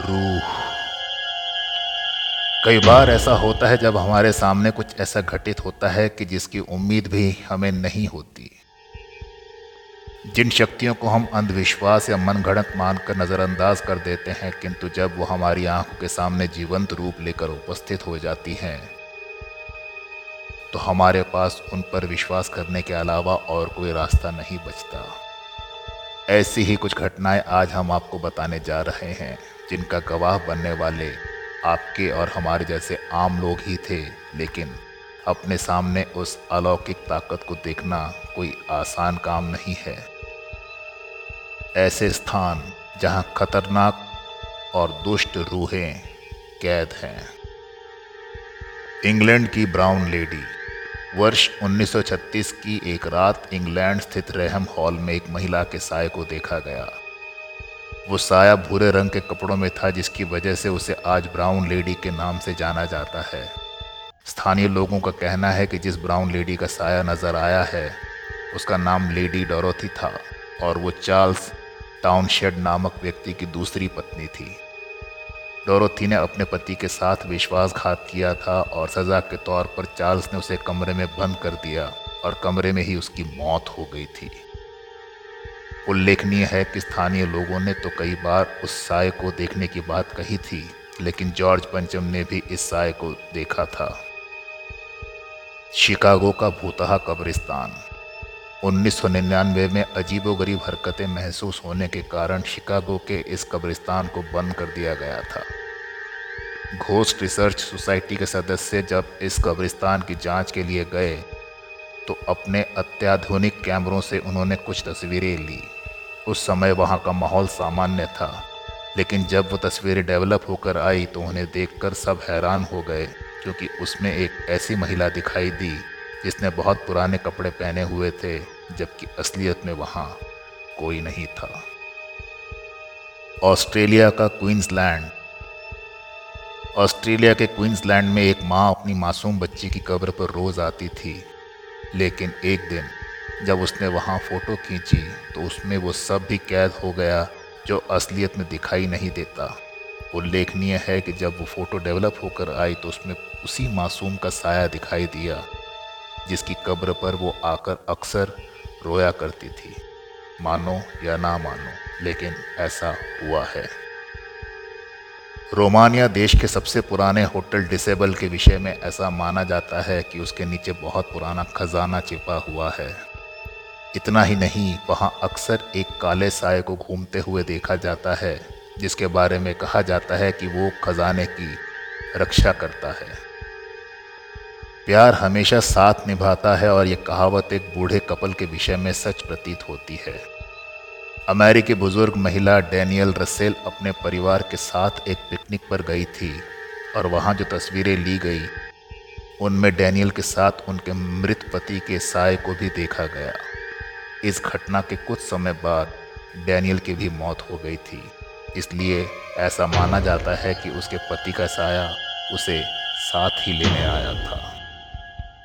रूह। कई बार ऐसा होता है जब हमारे सामने कुछ ऐसा घटित होता है कि जिसकी उम्मीद भी हमें नहीं होती। जिन शक्तियों को हम अंधविश्वास या मनगढ़ंत मानकर नज़रअंदाज कर देते हैं, किंतु जब वो हमारी आँखों के सामने जीवंत रूप लेकर उपस्थित हो जाती हैं तो हमारे पास उन पर विश्वास करने के अलावा और कोई रास्ता नहीं बचता। ऐसी ही कुछ घटनाएँ आज हम आपको बताने जा रहे हैं। जिनका गवाह बनने वाले आपके और हमारे जैसे आम लोग ही थे, लेकिन अपने सामने उस अलौकिक ताकत को देखना कोई आसान काम नहीं है। ऐसे स्थान जहाँ खतरनाक और दुष्ट रूहें कैद हैं। इंग्लैंड की ब्राउन लेडी, वर्ष 1936 की एक रात इंग्लैंड स्थित रेहम हॉल में एक महिला के साय को देखा गया। वो साया भूरे रंग के कपड़ों में था जिसकी वजह से उसे आज ब्राउन लेडी के नाम से जाना जाता है। स्थानीय लोगों का कहना है कि जिस ब्राउन लेडी का साया नज़र आया है, उसका नाम लेडी डोरोथी था और वो चार्ल्स टाउनशेड नामक व्यक्ति की दूसरी पत्नी थी। डोरोथी ने अपने पति के साथ विश्वासघात किया था और सज़ा के तौर पर चार्ल्स ने उसे कमरे में बंद कर दिया और कमरे में ही उसकी मौत हो गई थी। उल्लेखनीय है कि स्थानीय लोगों ने तो कई बार उस साय को देखने की बात कही थी, लेकिन जॉर्ज पंचम ने भी इस साय को देखा था। शिकागो का भूतहा कब्रिस्तान। 1999 में अजीबोगरीब हरकतें महसूस होने के कारण शिकागो के इस कब्रिस्तान को बंद कर दिया गया था। घोस्ट रिसर्च सोसाइटी के सदस्य जब इस कब्रिस्तान की जाँच के लिए गए तो अपने अत्याधुनिक कैमरों से उन्होंने कुछ तस्वीरें ली। उस समय वहाँ का माहौल सामान्य था, लेकिन जब वो तस्वीरें डेवलप होकर आई तो उन्हें देखकर सब हैरान हो गए, क्योंकि उसमें एक ऐसी महिला दिखाई दी, जिसने बहुत पुराने कपड़े पहने हुए थे, जबकि असलियत में वहाँ कोई नहीं था। ऑस्ट्रेलिया का क्वींसलैंड। ऑस्ट्रेलिया के क्वींसलैंड में एक माँ अपनी मासूम बच्ची की कब्र पर रोज़ आती थी। लेकिन एक दिन जब उसने वहाँ फ़ोटो खींची तो उसमें वो सब भी कैद हो गया, जो असलियत में दिखाई नहीं देता। उल्लेखनीय है कि जब वो फ़ोटो डेवलप होकर आई तो उसमें उसी मासूम का साया दिखाई दिया, जिसकी कब्र पर वो आकर अक्सर रोया करती थी। मानो या ना मानो, लेकिन ऐसा हुआ है। रोमानिया देश के सबसे पुराने होटल डिसेबल के विषय में ऐसा माना जाता है कि उसके नीचे बहुत पुराना खजाना छिपा हुआ है। इतना ही नहीं, वहाँ अक्सर एक काले साय को घूमते हुए देखा जाता है, जिसके बारे में कहा जाता है कि वो खजाने की रक्षा करता है। प्यार हमेशा साथ निभाता है और ये कहावत एक बूढ़े कपल के विषय में सच प्रतीत होती है। अमेरिकी बुज़ुर्ग महिला डैनियल रसेल अपने परिवार के साथ एक पिकनिक पर गई थी और वहाँ जो तस्वीरें ली गई, उनमें डैनियल के साथ उनके मृत पति के साय को भी देखा गया। इस घटना के कुछ समय बाद डैनियल की भी मौत हो गई थी। इसलिए ऐसा माना जाता है कि उसके पति का साया उसे साथ ही लेने आया था।